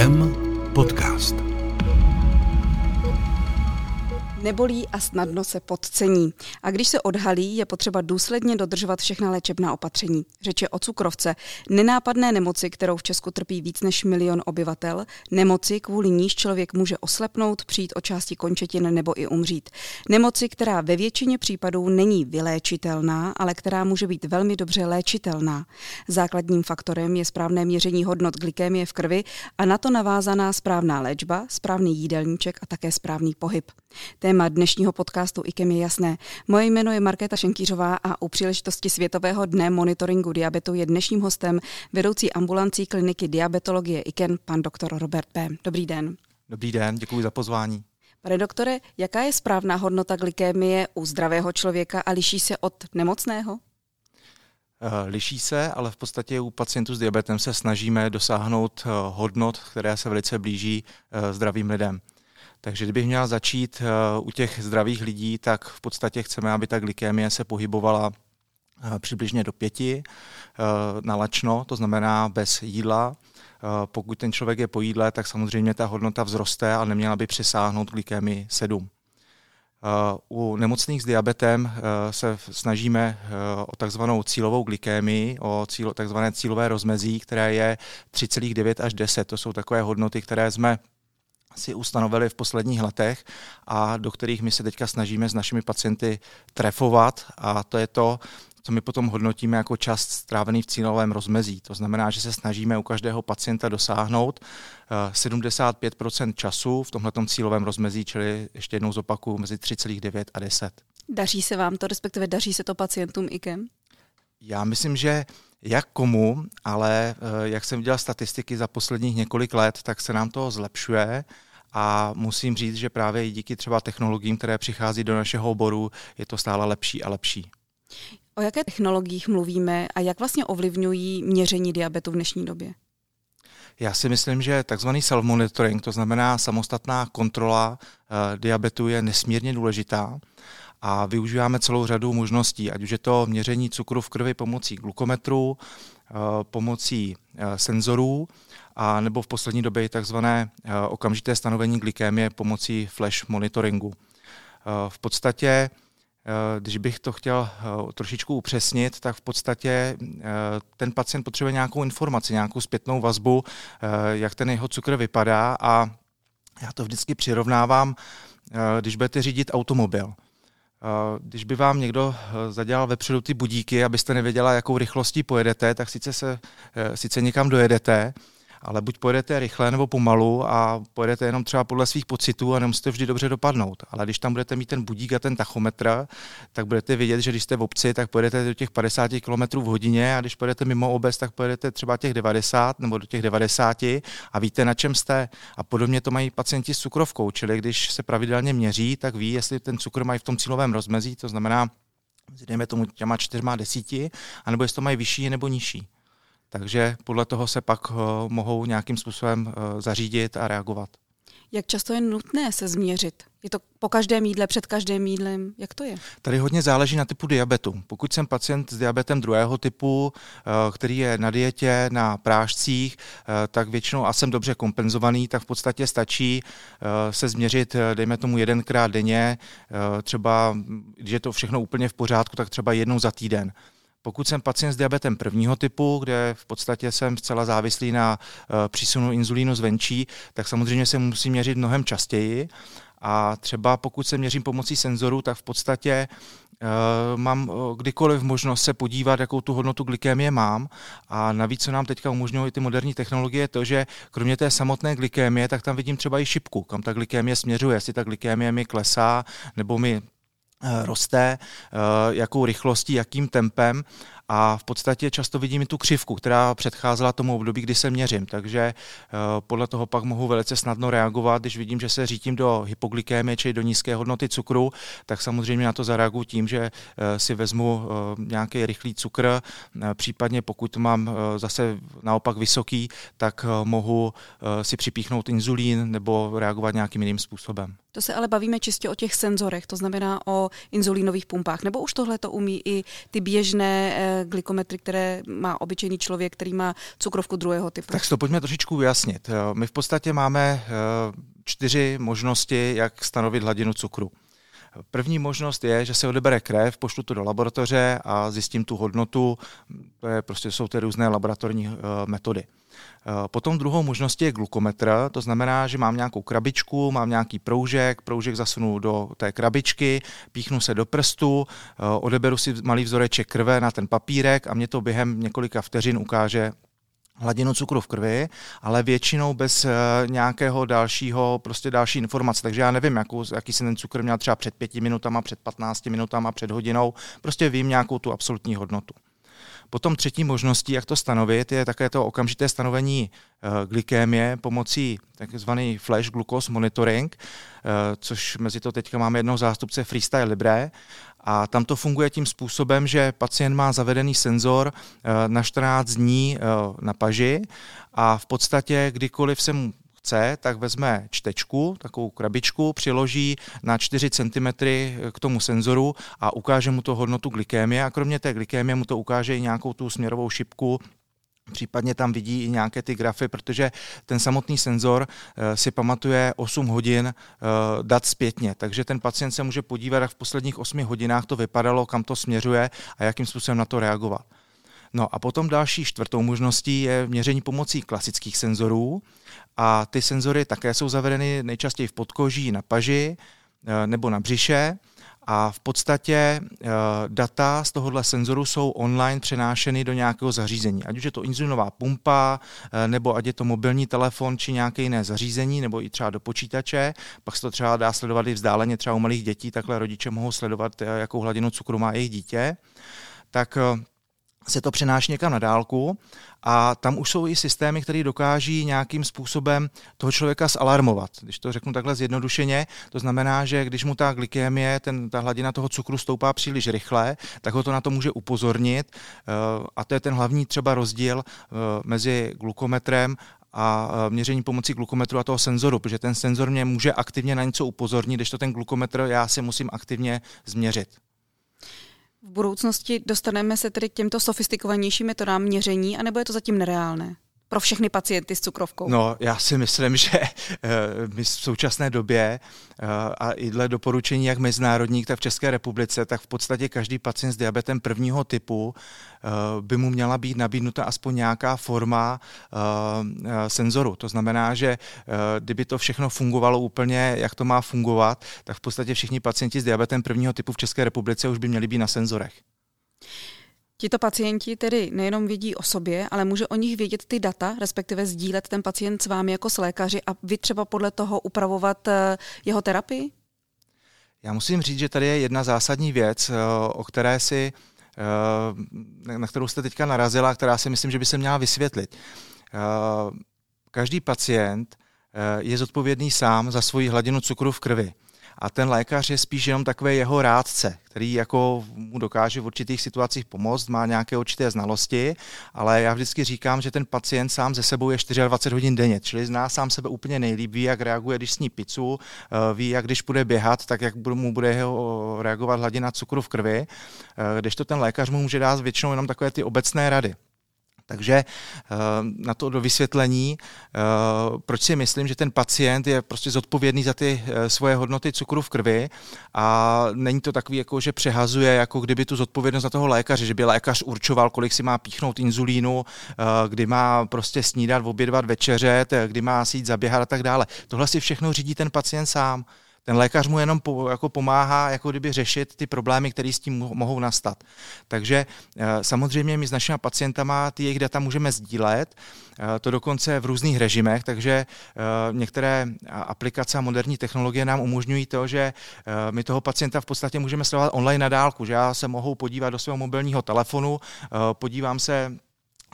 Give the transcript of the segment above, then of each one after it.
IKEM podcast. Nebolí a snadno se podcení. A když se odhalí, je potřeba důsledně dodržovat všechna léčebná opatření. Řeč je o cukrovce, nenápadné nemoci, kterou v Česku trpí víc než milion obyvatel, nemoci, kvůli níž člověk může oslepnout, přijít o části končetin nebo i umřít. Nemoci, která ve většině případů není vyléčitelná, ale která může být velmi dobře léčitelná. Základním faktorem je správné měření hodnot glykémie v krvi a na to navázaná správná léčba, správný jídelníček a také správný pohyb. Téma dnešního podcastu IKEM je jasné. Moje jméno je Markéta Šenkýřová a u příležitosti Světového dne monitoringu diabetu je dnešním hostem vedoucí ambulancí kliniky diabetologie IKEN, pan doktor Robert P. Dobrý den. Dobrý den, děkuji za pozvání. Pane doktore, jaká je správná hodnota glykémie u zdravého člověka a liší se od nemocného? Eh, liší se, ale v podstatě u pacientů s diabetem se snažíme dosáhnout eh, hodnot, které se velice blíží eh, zdravým lidem. Takže kdybych měl začít uh, u těch zdravých lidí, tak v podstatě chceme, aby ta glykémie se pohybovala uh, přibližně do pěti uh, na lačno, to znamená bez jídla. Pokud ten člověk je po jídle, tak samozřejmě ta hodnota vzroste a neměla by přesáhnout glykémii 7. U nemocných s diabetem se snažíme o takzvanou cílovou glykémii, o takzvané cílové rozmezí, které je 3,9 až 10. To jsou takové hodnoty, které jsme si ustanovili v posledních letech a do kterých my se teďka snažíme s našimi pacienty trefovat a to je to, co my potom hodnotíme jako čas strávený v cílovém rozmezí. To znamená, že se snažíme u každého pacienta dosáhnout 75 eh, času v tomto cílovém rozmezí, čili ještě jednou zopakuju, mezi 3,9 a 10. Daří se vám to, respektive daří se to pacientům IKEM? Já myslím, že jak komu, ale eh, jak jsem viděl statistiky za posledních několik let, tak se nám to zlepšuje a musím říct, že právě i díky třeba technologiím, které přichází do našeho oboru, je to stále lepší a lepší. O jaké technologiích mluvíme a jak vlastně ovlivňují měření diabetu v dnešní době? Já si myslím, že takzvaný self-monitoring, to znamená samostatná kontrola uh, diabetu, je nesmírně důležitá a využíváme celou řadu možností, ať už je to měření cukru v krvi pomocí glukometru, eh, pomocí eh, senzorů, a nebo v poslední době takzvané eh, okamžité stanovení glykémie pomocí flash monitoringu. V podstatě, když bych to chtěl trošičku upřesnit, tak v podstatě ten pacient potřebuje nějakou informaci, nějakou zpětnou vazbu, jak ten jeho cukr vypadá a já to vždycky přirovnávám, když budete řídit automobil – když by vám někdo eh, zadělal vepředu ty budíky, abyste nevěděla, jakou rychlostí pojedete, tak sice, se, eh, sice někam dojedete, ale buď pojedete rychle nebo pomalu a pojedete jenom třeba podle svých pocitů a nemusíte vždy dobře dopadnout. Ale když tam budete mít ten budík a ten tachometr, tak budete vědět, že když jste v obci, tak pojedete do těch 50 km v hodině a když pojedete mimo obec, tak pojedete třeba těch 90 nebo do těch 90 a víte, na čem jste. A podobně to mají pacienti s cukrovkou, čili když se pravidelně měří, tak ví, jestli ten cukr mají v tom cílovém rozmezí, to znamená, dejme tomu těma čtyřma desíti, anebo jestli to mají vyšší nebo nižší. Takže podle toho se pak eh, mohou nějakým způsobem eh, zařídit a reagovat. Jak často je nutné se změřit? Je to po každém jídle, před každým jídlem? Jak to je? Tady hodně záleží na typu diabetu. Pokud jsem pacient s diabetem druhého typu, eh, který je na dietě, na prášcích, tak většinou a jsem dobře kompenzovaný, tak v podstatě stačí se změřit, dejme tomu jedenkrát denně, třeba, když je to všechno úplně v pořádku, tak třeba jednou za týden. Pokud jsem pacient s diabetem prvního typu, kde v podstatě jsem zcela závislý na uh, přísunu inzulínu zvenčí, tak samozřejmě se musím měřit mnohem častěji. A třeba pokud se měřím pomocí senzoru, tak v podstatě uh, mám uh, kdykoliv možnost se podívat, jakou tu hodnotu glykémie mám. A navíc, co nám teďka umožňují ty moderní technologie, je to, že kromě té samotné glykémie, tak tam vidím třeba i šipku, kam ta glykémie směřuje, jestli ta glykémie mi klesá, nebo mi Eh, roste, eh, jakou rychlostí, jakým tempem a v podstatě často vidím i tu křivku, která předcházela tomu období, kdy se měřím, takže eh, podle toho pak mohu velice snadno reagovat, když vidím, že se řítím do hypoglykémie, čili do nízké hodnoty cukru, tak samozřejmě na to zareaguju tím, že si vezmu nějaký rychlý cukr, případně pokud mám zase naopak vysoký, tak mohu si připíchnout inzulín nebo reagovat nějakým jiným způsobem. To se ale bavíme čistě o těch senzorech, to znamená o inzulínových pumpách, nebo už tohle to umí i ty běžné glikometry, které má obyčejný člověk, který má cukrovku druhého typu? Tak to pojďme trošičku vyjasnit. My v podstatě máme čtyři možnosti, jak stanovit hladinu cukru. První možnost je, že se odebere krev, pošlu to do laboratoře a zjistím tu hodnotu. To je, prostě jsou ty různé laboratorní uh, metody. Uh, potom druhou možností je glukometr, to znamená, že mám nějakou krabičku, mám nějaký proužek, proužek zasunu do té krabičky, píchnu se do prstu, uh, odeberu si malý vzoreček krve na ten papírek a mě to během několika vteřin ukáže, hladinu cukru v krvi, ale většinou bez uh, nějakého dalšího, prostě další informace. Takže já nevím, jakou, jaký jsem ten cukr měl třeba před pěti minutama, před 15 minutama, před hodinou. Prostě vím nějakou tu absolutní hodnotu. Potom třetí možností, jak to stanovit, je také to okamžité stanovení uh, glykémie pomocí takzvaný flash glucose monitoring, uh, což mezi to teďka máme jednoho zástupce Freestyle Libre. A tam to funguje tím způsobem, že pacient má zavedený senzor uh, na 14 dní na paži a v podstatě kdykoliv se mu chce, tak vezme čtečku, takovou krabičku, přiloží na 4 cm k tomu senzoru a ukáže mu to hodnotu glykémie. A kromě té glykémie mu to ukáže i nějakou tu směrovou šipku, Případně tam vidí i nějaké ty grafy, protože ten samotný senzor uh, si pamatuje 8 hodin uh, dat zpětně, takže ten pacient se může podívat, jak v posledních 8 hodinách to vypadalo, kam to směřuje a jakým způsobem na to reagovat. No a potom další čtvrtou možností je měření pomocí klasických senzorů a ty senzory také jsou zavedeny nejčastěji v podkoží na paži eh, nebo na břiše a v podstatě eh, data z tohohle senzoru jsou online přenášeny do nějakého zařízení. Ať už je to inzulinová pumpa, eh, nebo ať je to mobilní telefon, či nějaké jiné zařízení, nebo i třeba do počítače. Pak se to třeba dá sledovat i vzdáleně, třeba u malých dětí, takhle rodiče mohou sledovat, jakou hladinu cukru má jejich dítě. Tak se to přenáší někam na dálku a tam už jsou i systémy, které dokáží nějakým způsobem toho člověka zalarmovat. Když to řeknu takhle zjednodušeně, to znamená, že když mu ta glykémie, ten, ta hladina toho cukru stoupá příliš rychle, tak ho to na to může upozornit eh, a to je ten hlavní třeba rozdíl eh, mezi glukometrem a eh, měření pomocí glukometru a toho senzoru, protože ten senzor mě může aktivně na něco upozornit, když to ten glukometr já si musím aktivně změřit. V budoucnosti dostaneme se tedy k těmto sofistikovanějším metodám měření, anebo je to zatím nereálné? Pro všechny pacienty s cukrovkou? No, já si myslím, že eh, my v současné době eh, a i dle doporučení jak mezinárodních, tak v České republice, tak v podstatě každý pacient s diabetem prvního typu eh, by mu měla být nabídnuta aspoň nějaká forma senzoru. To znamená, že kdyby to všechno fungovalo úplně, jak to má fungovat, tak v podstatě všichni pacienti s diabetem prvního typu v České republice už by měli být na senzorech. Tito pacienti tedy nejenom vědí o sobě, ale může o nich vědět ty data, respektive sdílet ten pacient s vámi jako s lékaři a vy třeba podle toho upravovat eh, jeho terapii? Já musím říct, že tady je jedna zásadní věc, eh, o které si, eh, na kterou jste teďka narazila, která si myslím, že by se měla vysvětlit. Každý pacient je zodpovědný sám za svoji hladinu cukru v krvi a ten lékař je spíš jenom takový jeho rádce, který jako mu dokáže v určitých situacích pomoct, má nějaké určité znalosti, ale já vždycky říkám, že ten pacient sám ze sebou je 24 hodin denně, čili zná sám sebe úplně nejlíp, ví, jak reaguje, když sní pizzu, eh, ví, jak když bude běhat, tak jak mu bude jeho reagovat hladina cukru v krvi, eh, když to ten lékař mu může dát většinou jenom takové ty obecné rady. Takže eh, na to do vysvětlení, eh, proč si myslím, že ten pacient je prostě zodpovědný za ty eh, svoje hodnoty cukru v krvi a není to takový, jako že přehazuje, jako kdyby tu zodpovědnost za toho lékaře, že by lékař určoval, kolik si má píchnout inzulínu, kdy má prostě snídat, obědvat, večeřet, kdy má si jít zaběhat a tak dále. Tohle si všechno řídí ten pacient sám ten lékař mu jenom po, jako pomáhá jako kdyby řešit ty problémy, které s tím mohou nastat. Takže eh, samozřejmě my s našimi pacientama ty jejich data můžeme sdílet, eh, to dokonce v různých režimech, takže eh, některé aplikace a moderní technologie nám umožňují to, že my toho pacienta v podstatě můžeme sledovat online na dálku, že já se mohu podívat do svého mobilního telefonu, podívám se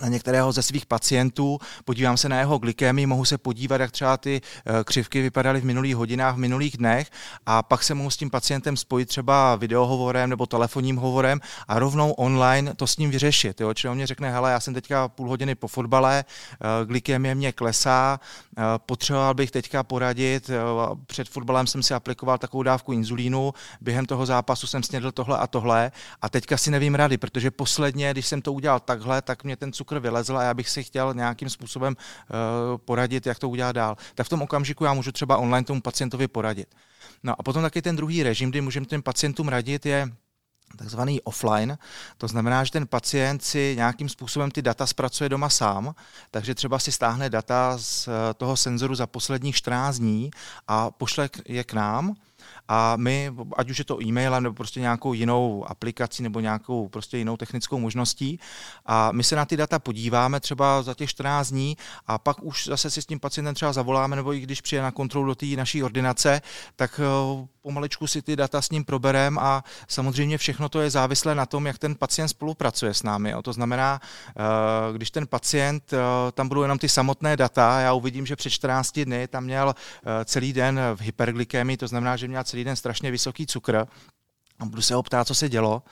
na některého ze svých pacientů, podívám se na jeho glykémii, mohu se podívat, jak třeba ty eh, křivky vypadaly v minulých hodinách, v minulých dnech a pak se mohu s tím pacientem spojit třeba videohovorem nebo telefonním hovorem a rovnou online to s ním vyřešit. Jo? Čili on mě řekne, hele, já jsem teďka půl hodiny po fotbale, eh, glykémie mě klesá, eh, potřeboval bych teďka poradit, před fotbalem jsem si aplikoval takovou dávku inzulínu, během toho zápasu jsem snědl tohle a tohle a teďka si nevím rady, protože posledně, když jsem to udělal takhle, tak mě ten vylezl a já bych si chtěl nějakým způsobem uh, poradit, jak to udělat dál. Tak v tom okamžiku já můžu třeba online tomu pacientovi poradit. No a potom taky ten druhý režim, kdy můžeme těm pacientům radit, je takzvaný offline. To znamená, že ten pacient si nějakým způsobem ty data zpracuje doma sám, takže třeba si stáhne data z eh, toho senzoru za posledních 14 dní a pošle je k nám a my, ať už je to e-mailem nebo prostě nějakou jinou aplikací nebo nějakou prostě jinou technickou možností, a my se na ty data podíváme třeba za těch 14 dní a pak už zase si s tím pacientem třeba zavoláme, nebo i když přijde na kontrolu do té naší ordinace, tak eh, pomalečku si ty data s ním proberem a samozřejmě všechno to je závislé na tom, jak ten pacient spolupracuje s námi. To znamená, eh, když ten pacient, eh, tam budou jenom ty samotné data, já uvidím, že před 14 dny tam měl celý den v hyperglykemii, to znamená, že měl celý den strašně vysoký cukr a budu se ho ptát, co se dělo,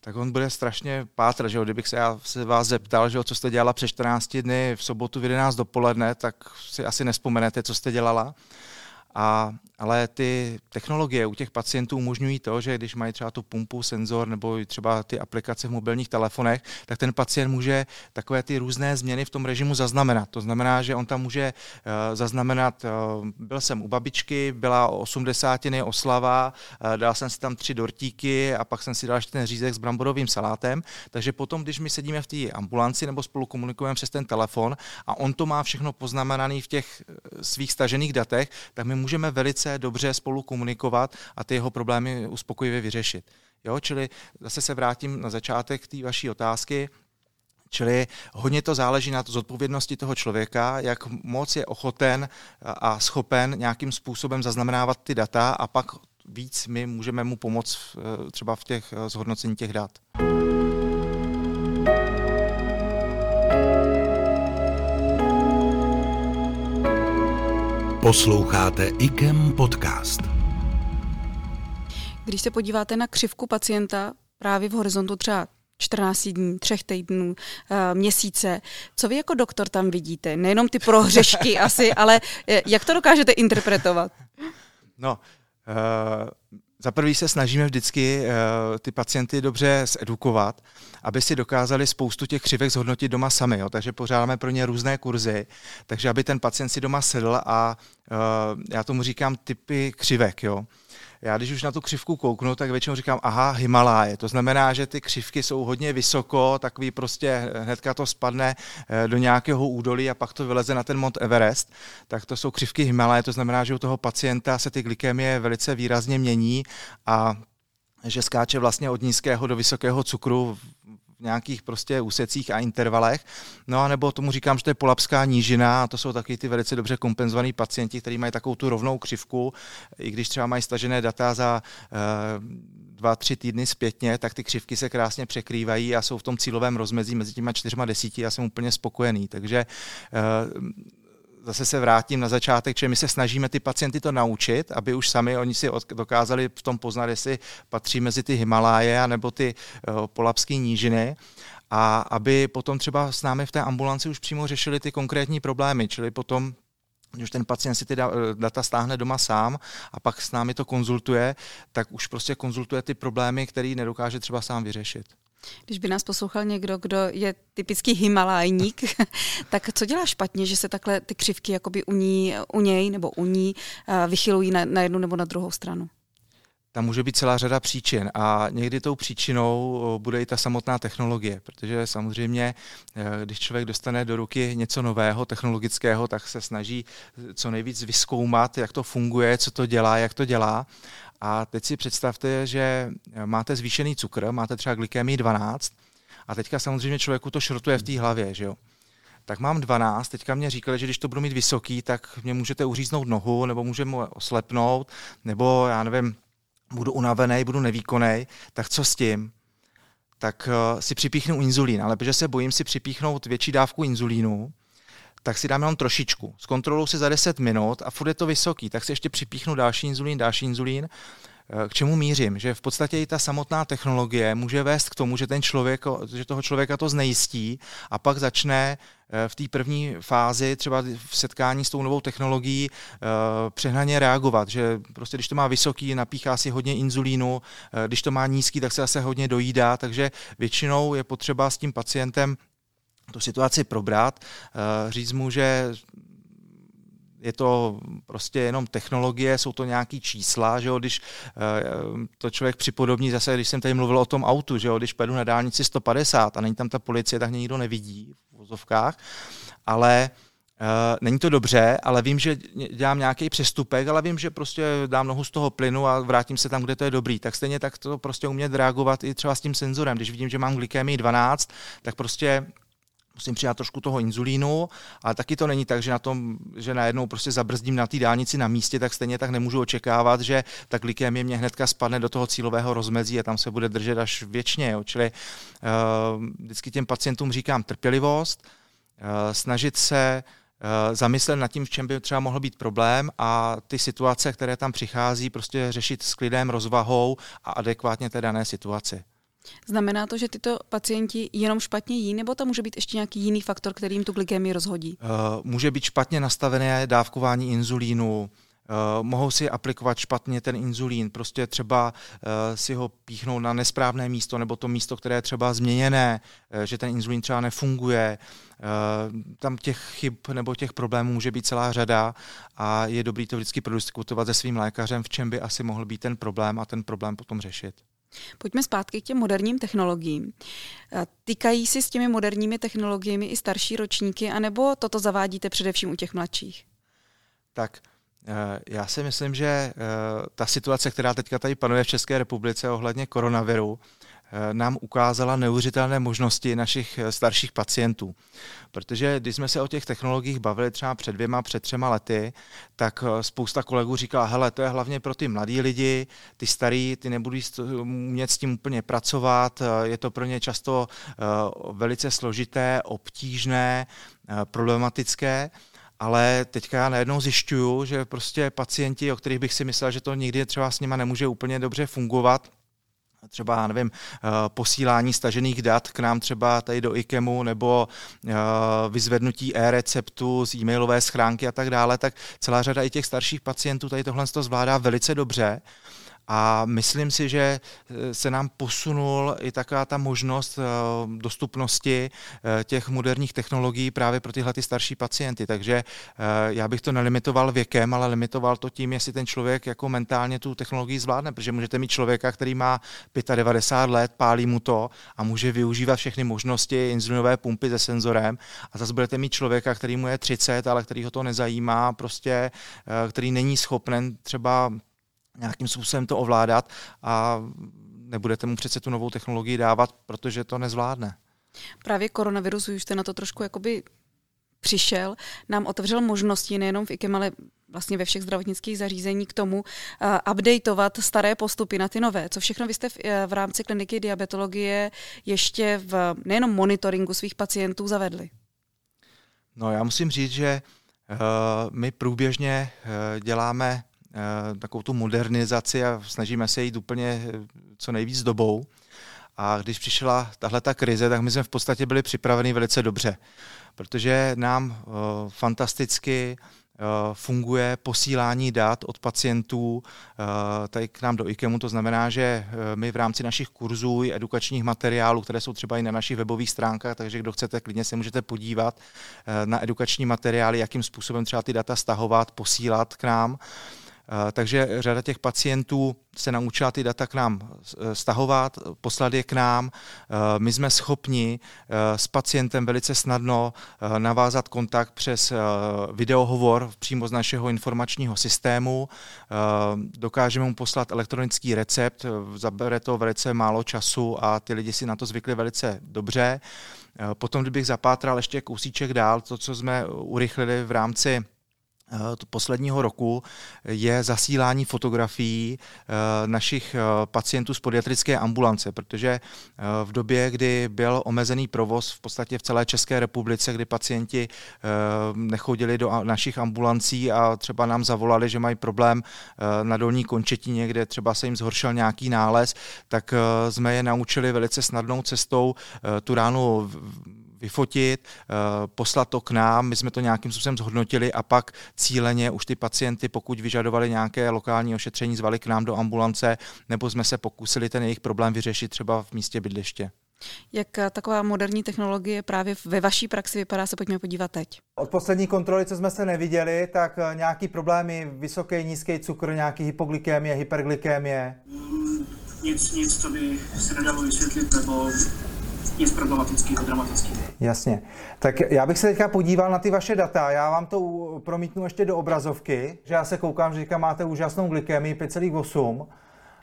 tak on bude strašně pátr, že jo? kdybych se já se vás zeptal, že jo, co jste dělala před 14 dny v sobotu v 11 dopoledne, tak si asi nespomenete, co jste dělala. A, ale ty technologie u těch pacientů umožňují to, že když mají třeba tu pumpu, senzor nebo třeba ty aplikace v mobilních telefonech, tak ten pacient může takové ty různé změny v tom režimu zaznamenat. To znamená, že on tam může uh, zaznamenat, uh, byl jsem u babičky, byla o 80. oslava, uh, dal jsem si tam tři dortíky a pak jsem si dal ještě ten řízek s bramborovým salátem. Takže potom, když my sedíme v té ambulanci nebo spolu komunikujeme přes ten telefon a on to má všechno poznamenané v těch svých stažených datech, tak my můžeme velice dobře spolu komunikovat a ty jeho problémy uspokojivě vyřešit. Jo, čili zase se vrátím na začátek té vaší otázky. Čili hodně to záleží na to zodpovědnosti toho člověka, jak moc je ochoten a schopen nějakým způsobem zaznamenávat ty data a pak víc my můžeme mu pomoct eh, třeba v těch eh, zhodnocení těch dat. Posloucháte IKEM podcast. Když se podíváte na křivku pacienta právě v horizontu třeba 14 dní, třech týdnů, eh, měsíce. Co vy jako doktor tam vidíte? Nejenom ty prohřešky asi, ale eh, jak to dokážete interpretovat? No, uh, za prvý se snažíme vždycky uh, ty pacienty dobře zedukovat, aby si dokázali spoustu těch křivek zhodnotit doma sami. Jo. Takže pořádáme pro ně různé kurzy, takže aby ten pacient si doma sedl a uh, já tomu říkám typy křivek. Jo já když už na tu křivku kouknu, tak většinou říkám, aha, Himaláje. To znamená, že ty křivky jsou hodně vysoko, takový prostě hnedka to spadne eh, do nějakého údolí a pak to vyleze na ten Mont Everest. Tak to jsou křivky Himaláje, to znamená, že u toho pacienta se ty glykemie velice výrazně mění a že skáče vlastně od nízkého do vysokého cukru v nějakých prostě úsecích a intervalech. No a nebo tomu říkám, že to je polapská nížina a to jsou taky ty velice dobře kompenzovaní pacienti, kteří mají takovou tu rovnou křivku, i když třeba mají stažené data za uh, dva, tři týdny zpětně, tak ty křivky se krásně překrývají a jsou v tom cílovém rozmezí mezi těma čtyřma desíti a jsem úplně spokojený. Takže uh, zase se vrátím na začátek, že my se snažíme ty pacienty to naučit, aby už sami oni si dokázali v tom poznat, jestli patří mezi ty Himaláje nebo ty uh, polapské nížiny a aby potom třeba s námi v té ambulanci už přímo řešili ty konkrétní problémy, čili potom když ten pacient si ty data stáhne doma sám a pak s námi to konzultuje, tak už prostě konzultuje ty problémy, které nedokáže třeba sám vyřešit. Když by nás poslouchal někdo, kdo je typický himalajník, tak co dělá špatně, že se takhle ty křivky jakoby u, ní, u něj nebo u ní eh, vychylují na, na jednu nebo na druhou stranu? Tam může být celá řada příčin a někdy tou příčinou eh, bude i ta samotná technologie, protože samozřejmě, eh, když člověk dostane do ruky něco nového, technologického, tak se snaží co nejvíc vyskoumat, jak to funguje, co to dělá, jak to dělá a teď si představte, že máte zvýšený cukr, máte třeba glykemii 12 a teďka samozřejmě člověku to šrotuje v té hlavě, že jo. Tak mám 12, teďka mě říkali, že když to budu mít vysoký, tak mě můžete uříznout nohu, nebo můžeme oslepnout, nebo já nevím, budu unavený, budu nevýkonný, tak co s tím? tak si připíchnu inzulín, ale protože se bojím si připíchnout větší dávku inzulínu, tak si dám jenom trošičku. Zkontroluji si za 10 minut a furt je to vysoký, tak si ještě připíchnu další inzulín, další inzulín. K čemu mířím? Že v podstatě i ta samotná technologie může vést k tomu, že ten člověk, že toho člověka to znejistí a pak začne eh, v té první fázi, třeba v setkání s tou novou technologií, eh, přehnaně reagovat, že prostě když to má vysoký, napíchá si hodně inzulínu, eh, když to má nízký, tak se zase hodně dojídá, takže většinou je potřeba s tím pacientem tu situaci probrat, eh, říct mu, že je to prostě jenom technologie, jsou to nějaký čísla, že jo, když eh, to člověk připodobní zase, když jsem tady mluvil o tom autu, že jo, když půjdu na dálnici 150 a není tam ta policie, tak mě nikdo nevidí v vozovkách, ale Uh, není to dobře, ale vím, že dělám nějaký přestupek, ale vím, že prostě dám nohu z toho plynu a vrátím se tam, kde to je dobrý. Tak stejně tak to prostě umět reagovat i třeba s tím senzorem. Když vidím, že mám glykémii 12, tak prostě musím přidat trošku toho inzulínu, ale taky to není tak, že na tom, že najednou prostě zabrzdím na té dálnici na místě, tak stejně tak nemůžu očekávat, že ta glykemie mě hnedka spadne do toho cílového rozmezí a tam se bude držet až věčně. Jo. Čili uh, vždycky těm pacientům říkám trpělivost, uh, snažit se uh, zamyslet nad tím, v čem by třeba mohl být problém a ty situace, které tam přichází, prostě řešit s klidem, rozvahou a adekvátně té dané situaci. Znamená to, že tyto pacienti jenom špatně jí, nebo to může být ještě nějaký jiný faktor, který jim tu glykemii rozhodí? Uh, může být špatně nastavené dávkování inzulínu, Uh, mohou si aplikovat špatně ten inzulín, prostě třeba uh, si ho píchnout na nesprávné místo, nebo to místo, které je třeba změněné, uh, že ten inzulín třeba nefunguje. Tam těch chyb nebo těch problémů může být celá řada a je dobrý to vždycky prodiskutovat se svým lékařem, v čem by asi mohl být ten problém a ten problém potom řešit. Pojďme zpátky k těm moderním technologiím. Týkají si s těmi moderními technologiemi i starší ročníky, anebo toto zavádíte především u těch mladších? Tak eh, já si myslím, že eh, ta situace, která teďka tady panuje v České republice ohledně koronaviru, nám ukázala neuvěřitelné možnosti našich eh, starších pacientů. Protože když jsme se o těch technologiích bavili třeba před dvěma, před třema lety, tak eh, spousta kolegů říkala, hele, to je hlavně pro ty mladí lidi, ty starý, ty nebudou umět s tím úplně pracovat, je to pro ně často velice složité, obtížné, problematické. Ale teďka já najednou zjišťuju, že prostě pacienti, o kterých bych si myslel, že to nikdy třeba s nima nemůže úplně dobře fungovat, třeba, nevím, eh, posílání stažených dat k nám třeba tady do IKEMu nebo eh, vyzvednutí e-receptu z e-mailové schránky a tak dále, tak celá řada i těch starších pacientů tady tohle to zvládá velice dobře. A myslím si, že eh, se nám posunul i taková ta možnost eh, dostupnosti eh, těch moderních technologií právě pro tyhle ty starší pacienty. Takže já bych to nelimitoval věkem, ale limitoval to tím, jestli ten člověk jako mentálně tu technologii zvládne, protože můžete mít člověka, který má 95 let, pálí mu to a může využívat všechny možnosti inzulinové pumpy se senzorem a zase budete mít člověka, který mu je 30, ale který ho to nezajímá, prostě, který není schopen třeba nějakým způsobem to ovládat a nebudete mu přece tu novou technologii dávat, protože to nezvládne. Právě koronavirus, už jste na to trošku jakoby přišel, nám otevřel možnosti nejenom v IKEM, ale vlastně ve všech zdravotnických zařízení k tomu uh, updateovat staré postupy na ty nové. Co všechno vy jste v, uh, v rámci kliniky diabetologie ještě v nejenom monitoringu svých pacientů zavedli? No já musím říct, že uh, my průběžně uh, děláme takovou tu modernizaci a snažíme se jít úplně eh, co nejvíc dobou. A když přišla tahle ta krize, tak my jsme v podstatě byli připraveni velice dobře, protože nám uh, fantasticky funguje posílání dat od pacientů tady k nám do IKEMu. To znamená, že my v rámci našich kurzů i edukačních materiálů, které jsou třeba i na našich webových stránkách, takže kdo chcete, klidně se můžete podívat na edukační materiály, jakým způsobem třeba ty data stahovat, posílat k nám. Eh, takže řada těch pacientů se naučila ty data k nám eh, stahovat, poslat je k nám. Eh, my jsme schopni s pacientem velice snadno navázat kontakt přes videohovor přímo z našeho informačního systému. Dokážeme mu poslat elektronický recept, zabere to velice málo času a ty lidi si na to zvykli velice dobře. Potom, kdybych zapátral ještě kousíček dál, to, co jsme urychlili v rámci posledního roku je zasílání fotografií našich pacientů z podiatrické ambulance, protože v době, kdy byl omezený provoz v podstatě v celé České republice, kdy pacienti nechodili do našich ambulancí a třeba nám zavolali, že mají problém na dolní končetině, kde třeba se jim zhoršil nějaký nález, tak jsme je naučili velice snadnou cestou tu ránu vyfotit, eh, poslat to k nám, my jsme to nějakým způsobem zhodnotili a pak cíleně už ty pacienty, pokud vyžadovali nějaké lokální ošetření, zvali k nám do ambulance, nebo jsme se pokusili ten jejich problém vyřešit třeba v místě bydliště. Jak eh, taková moderní technologie právě ve vaší praxi vypadá, se pojďme podívat teď. Od poslední kontroly, co jsme se neviděli, tak eh, nějaký problémy, vysoký, nízký cukr, nějaký hypoglykémie, hyperglykémie? Nic, nic, co by se nedalo vysvětlit, nebo nic problematického, dramatického. Jasně. Tak já bych se teďka podíval na ty vaše data. Já vám to promítnu ještě do obrazovky, že já se koukám, že máte úžasnou glykemii 5,8.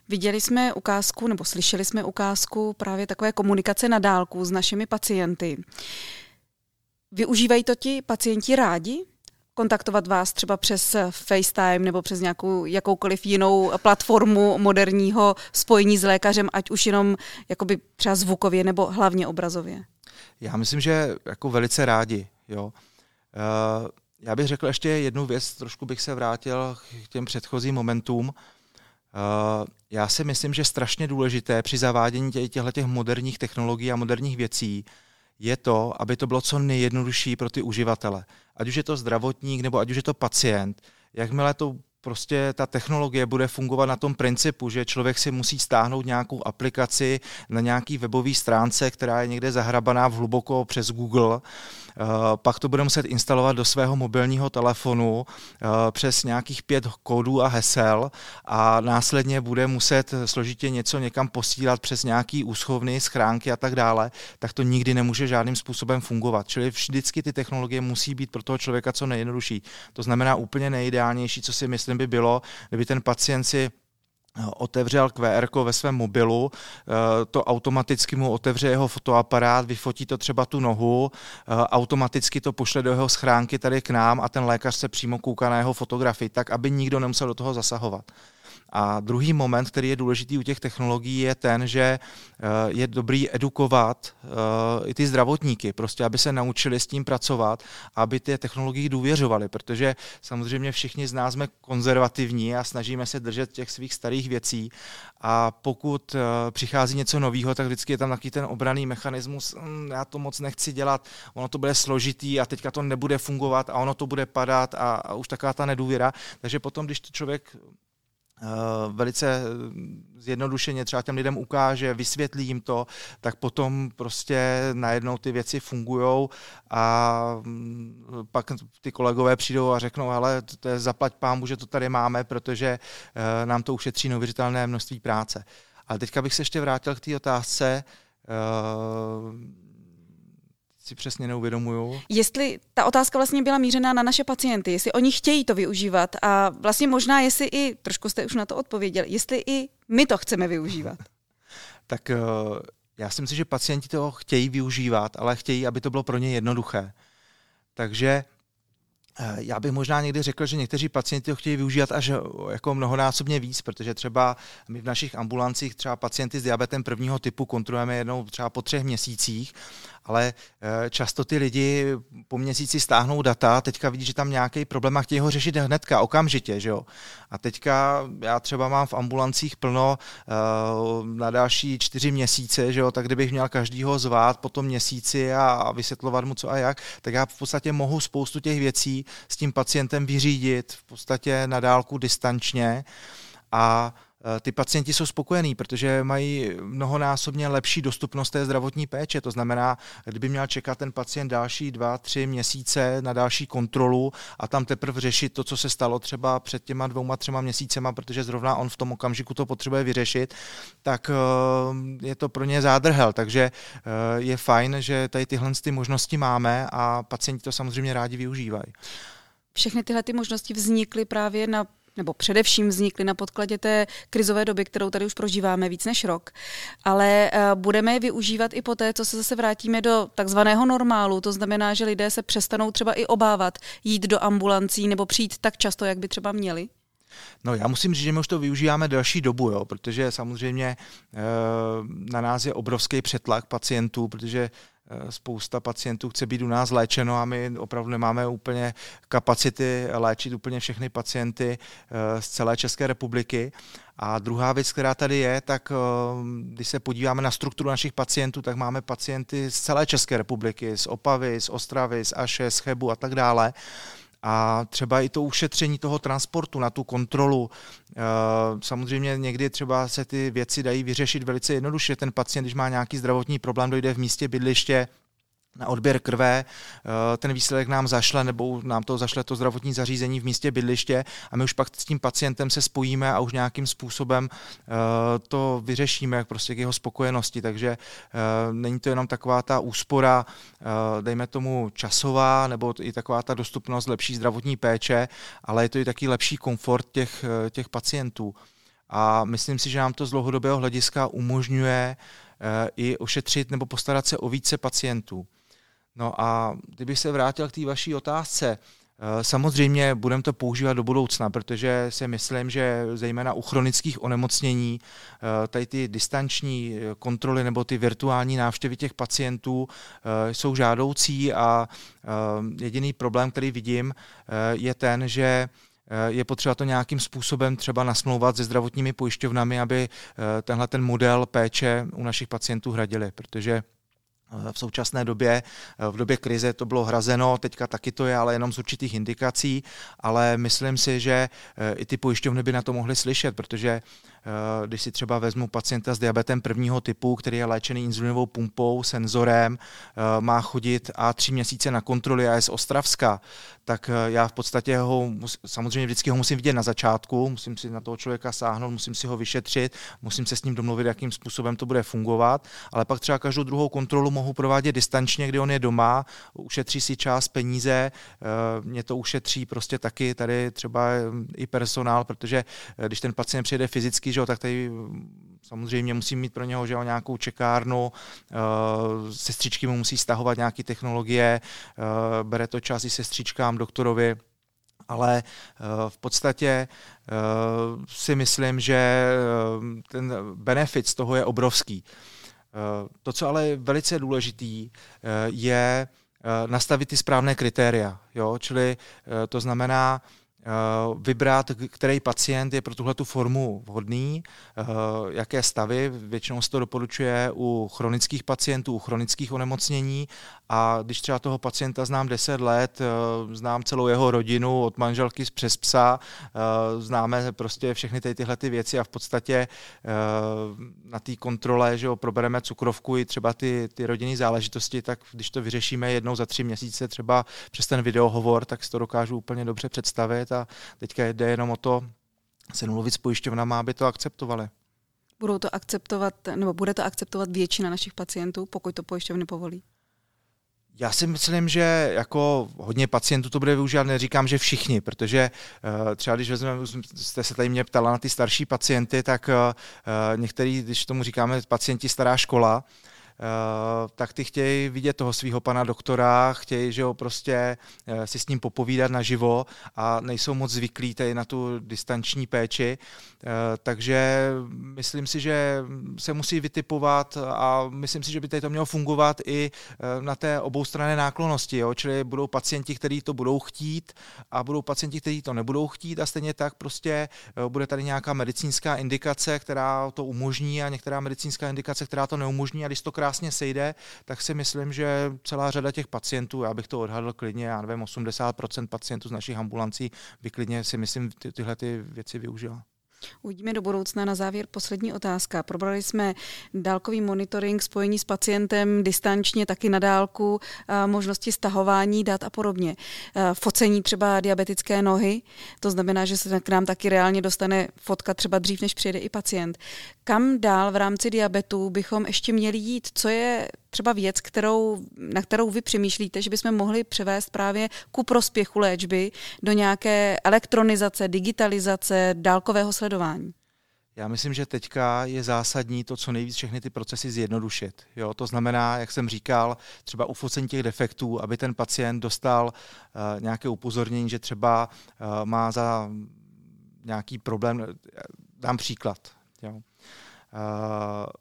Viděli jsme ukázku, nebo slyšeli jsme ukázku právě takové komunikace na dálku s našimi pacienty. Využívají to ti pacienti rádi? Kontaktovat vás třeba přes FaceTime nebo přes nějakou jakoukoliv jinou platformu moderního spojení s lékařem, ať už jenom jakoby třeba zvukově nebo hlavně obrazově? Já myslím, že jako velice rádi. Jo. Uh, já bych řekl ještě jednu věc, trošku bych se vrátil k těm předchozím momentům. Uh, já si myslím, že strašně důležité při zavádění těchto těch moderních technologií a moderních věcí je to, aby to bylo co nejjednodušší pro ty uživatele. Ať už je to zdravotník nebo ať už je to pacient, jakmile to prostě ta technologie bude fungovat na tom principu, že člověk si musí stáhnout nějakou aplikaci na nějaký webový stránce, která je někde zahrabaná v hluboko přes Google, pak to bude muset instalovat do svého mobilního telefonu eh, přes nějakých pět kódů a hesel a následně bude muset složitě něco někam posílat přes nějaký úschovny, schránky a tak dále, tak to nikdy nemůže žádným způsobem fungovat. Čili vždycky ty technologie musí být pro toho člověka co nejjednodušší. To znamená úplně nejideálnější, co si myslím, by bylo, kdyby ten pacient si eh, otevřel QR ve svém mobilu, eh, to automaticky mu otevře jeho fotoaparát, vyfotí to třeba tu nohu, eh, automaticky to pošle do jeho schránky tady k nám a ten lékař se přímo kouká na jeho fotografii, tak aby nikdo nemusel do toho zasahovat. A druhý moment, který je důležitý u těch technologií, je ten, že eh, je dobrý edukovat eh, i ty zdravotníky, prostě aby se naučili s tím pracovat, aby ty technologie důvěřovali, protože samozřejmě všichni z nás jsme konzervativní a snažíme se držet těch svých starých věcí a pokud eh, přichází něco nového, tak vždycky je tam takový ten obraný mechanismus, hm, já to moc nechci dělat, ono to bude složitý a teďka to nebude fungovat a ono to bude padat a, a už taková ta nedůvěra. Takže potom, když to člověk velice eh, zjednodušeně třeba těm lidem ukáže, vysvětlí jim to, tak potom prostě najednou ty věci fungují a mm, pak ty kolegové přijdou a řeknou, ale to je zaplať pámu, že to tady máme, protože eh, nám to ušetří neuvěřitelné množství práce. Ale teďka bych se ještě vrátil k té otázce, si přesně neuvědomuju. Jestli ta otázka vlastně byla mířená na naše pacienty, jestli oni chtějí to využívat a vlastně možná, jestli i, trošku jste už na to odpověděl, jestli i my to chceme využívat. tak eh, já si myslím, že pacienti to chtějí využívat, ale chtějí, aby to bylo pro ně jednoduché. Takže Eh, já bych možná někdy řekl, že někteří pacienti to chtějí využívat až eh, jako mnohonásobně víc, protože třeba my v našich ambulancích třeba pacienty s diabetem prvního typu kontrolujeme jednou třeba po třech měsících, ale eh, často ty lidi po měsíci stáhnou data, teďka vidí, že tam nějaký problém a chtějí ho řešit hnedka, okamžitě. Že jo? A teďka já třeba mám v ambulancích plno na další čtyři měsíce, že jo? tak kdybych měl každýho zvát po tom měsíci a vysvětlovat mu co a jak, tak já v podstatě mohu spoustu těch věcí s tím pacientem vyřídit v podstatě na dálku distančně a ty pacienti jsou spokojení, protože mají mnohonásobně lepší dostupnost té zdravotní péče. To znamená, kdyby měl čekat ten pacient další dva, tři měsíce na další kontrolu a tam teprve řešit to, co se stalo třeba před těma dvouma, třema měsícema, protože zrovna on v tom okamžiku to potřebuje vyřešit, tak e, je to pro ně zádrhel. Takže e, je fajn, že tady tyhle ty možnosti máme a pacienti to samozřejmě rádi využívají. Všechny tyhle ty možnosti vznikly právě na nebo především vznikly na podkladě té krizové doby, kterou tady už prožíváme víc než rok. Ale eh, budeme je využívat i poté, co se zase vrátíme do takzvaného normálu. To znamená, že lidé se přestanou třeba i obávat jít do ambulancí nebo přijít tak často, jak by třeba měli? No já musím říct, že my už to využíváme delší dobu, jo, protože samozřejmě e, na nás je obrovský přetlak pacientů, protože spousta pacientů chce být u nás léčeno a my opravdu nemáme úplně kapacity léčit úplně všechny pacienty eh, z celé České republiky. A druhá věc, která tady je, tak eh, když se podíváme na strukturu našich pacientů, tak máme pacienty z celé České republiky, z Opavy, z Ostravy, z Aše, z Chebu a tak dále a třeba i to ušetření toho transportu na tu kontrolu. Eh, samozřejmě někdy třeba se ty věci dají vyřešit velice jednoduše. Ten pacient, když má nějaký zdravotní problém, dojde v místě bydliště, na odběr krve, eh, ten výsledek nám zašle nebo nám to zašle to zdravotní zařízení v místě bydliště a my už pak s tím pacientem se spojíme a už nějakým způsobem eh, to vyřešíme prostě k jeho spokojenosti, takže eh, není to jenom taková ta úspora, dejme tomu časová, nebo i taková ta dostupnost lepší zdravotní péče, ale je to i taky lepší komfort těch, těch pacientů. A myslím si, že nám to z dlouhodobého hlediska umožňuje i ošetřit nebo postarat se o více pacientů. No a kdybych se vrátil k té vaší otázce, eh, Samozřejmě budeme to používat do budoucna, protože si myslím, že zejména u chronických onemocnění eh, tady ty distanční eh, kontroly nebo ty virtuální návštěvy těch pacientů jsou žádoucí a jediný problém, který vidím, je ten, že je potřeba to nějakým způsobem třeba nasmlouvat se zdravotními pojišťovnami, aby tenhle ten model péče u našich pacientů hradili, protože v současné době, v době krize to bylo hrazeno, teďka taky to je, ale jenom z určitých indikací, ale myslím si, že eh, i ty pojišťovny by na to mohly slyšet, protože Eh, když si třeba vezmu pacienta s diabetem prvního typu, který je léčený inzulinovou pumpou, senzorem, eh, má chodit a tři měsíce na kontroly a je z Ostravska, tak já v podstatě ho, samozřejmě vždycky ho musím vidět na začátku, musím si na toho člověka sáhnout, musím si ho vyšetřit, musím se s ním domluvit, jakým způsobem to bude fungovat, ale pak třeba každou druhou kontrolu mohu provádět distančně, kdy on je doma, ušetří si čas, peníze, mě to ušetří prostě taky tady třeba i personál, protože když ten pacient přijede fyzicky, že jo, tak tady mm, samozřejmě musím mít pro něho že jo, nějakou čekárnu, sestřičky mu musí stahovat nějaké technologie, bere to čas i sestřičkám, doktorovi, ale v podstatě si myslím, že ten benefit z toho je obrovský. Uh, to, co ale je velice důležitý, uh, je uh, nastavit ty správné kritéria. Jo? Čili to znamená, Eh, vybrat, který pacient je pro tuhle tu formu vhodný, eh, jaké stavy. Většinou se to doporučuje u chronických pacientů, u chronických onemocnění a když třeba toho pacienta znám 10 let, eh, znám celou jeho rodinu od manželky přes psa, známe prostě všechny ty, tyhle ty věci a v podstatě na té kontrole, že jo, probereme cukrovku i třeba ty, ty rodinné záležitosti, tak když to vyřešíme jednou za tři měsíce třeba přes ten videohovor, tak si to dokážu úplně dobře představit a teďka jde jenom o to se mluvit s pojišťovnami, aby to akceptovali. Budou to akceptovat, nebo bude to akceptovat většina našich pacientů, pokud to pojišťovny povolí? Já si myslím, že jako hodně pacientů to bude využívat, neříkám, že všichni, protože uh, třeba když vezmeme, jste se tady mě ptala na ty starší pacienty, tak uh, některý, když tomu říkáme pacienti stará škola, Eh, tak ty chtějí vidět toho svého pana doktora, chtějí, že ho prostě eh, si s ním popovídat naživo a nejsou moc zvyklí tady na tu distanční péči, eh, takže myslím si, že se musí vytipovat a myslím si, že by tady to mělo fungovat i na té oboustranné náklonosti, jo? čili budou pacienti, kteří to budou chtít a budou pacienti, kteří to nebudou chtít a stejně tak prostě bude tady nějaká medicínská indikace, která to umožní a některá medicínská indikace, která to neumožní a když to krásně sejde, tak si myslím, že celá řada těch pacientů, já bych to odhadl klidně, já nevím, 80% pacientů z našich ambulancí by klidně si myslím ty, tyhle ty věci využila. Uvidíme do budoucna. Na závěr poslední otázka. Probrali jsme dálkový monitoring, spojení s pacientem distančně, taky na dálku, možnosti stahování dat a podobně. Focení třeba diabetické nohy, to znamená, že se k nám taky reálně dostane fotka třeba dřív, než přijede i pacient. Kam dál v rámci diabetu bychom ještě měli jít? Co je třeba věc, kterou, na kterou vy přemýšlíte, že bychom mohli převést právě ku prospěchu léčby do nějaké elektronizace, digitalizace, dálkového sledování? Já myslím, že teďka je zásadní to, co nejvíc všechny ty procesy zjednodušit. Jo? To znamená, jak jsem říkal, třeba u focení těch defektů, aby ten pacient dostal uh, nějaké upozornění, že třeba uh, má za nějaký problém. Dám příklad. Jo? Uh,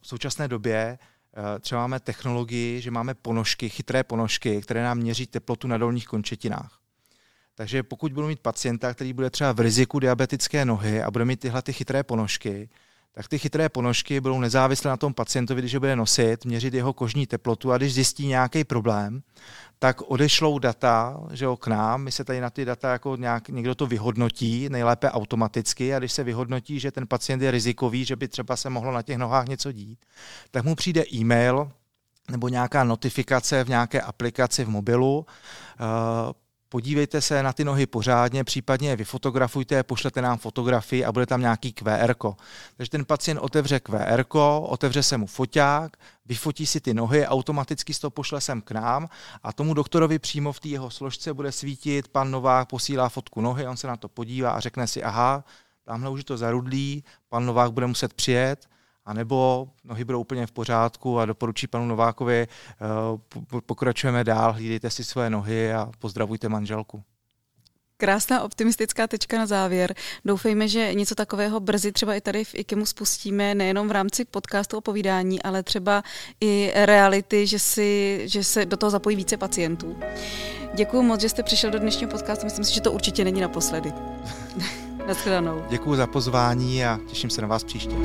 v současné době třeba máme technologii, že máme ponožky, chytré ponožky, které nám měří teplotu na dolních končetinách. Takže pokud budu mít pacienta, který bude třeba v riziku diabetické nohy a bude mít tyhle ty chytré ponožky, tak ty chytré ponožky budou nezávislé na tom pacientovi, když je bude nosit, měřit jeho kožní teplotu a když zjistí nějaký problém, tak odešlou data že jo, k nám, my se tady na ty data jako nějak, někdo to vyhodnotí, nejlépe automaticky a když se vyhodnotí, že ten pacient je rizikový, že by třeba se mohlo na těch nohách něco dít, tak mu přijde e-mail nebo nějaká notifikace v nějaké aplikaci v mobilu, uh, podívejte se na ty nohy pořádně, případně vyfotografujte, pošlete nám fotografii a bude tam nějaký QR. Takže ten pacient otevře QR, otevře se mu foťák, vyfotí si ty nohy, automaticky to pošle sem k nám a tomu doktorovi přímo v té jeho složce bude svítit, pan Novák posílá fotku nohy, on se na to podívá a řekne si, aha, tamhle už je to zarudlý, pan Novák bude muset přijet, a nebo nohy budou úplně v pořádku a doporučí panu Novákovi, uh, pokračujeme dál, hlídejte si své nohy a pozdravujte manželku. Krásná optimistická tečka na závěr. Doufejme, že něco takového brzy třeba i tady v IKEMu spustíme, nejenom v rámci podcastu o povídání, ale třeba i reality, že, si, že se do toho zapojí více pacientů. Děkuji moc, že jste přišel do dnešního podcastu. Myslím si, že to určitě není naposledy. Naschledanou. Děkuji za pozvání a těším se na vás příště.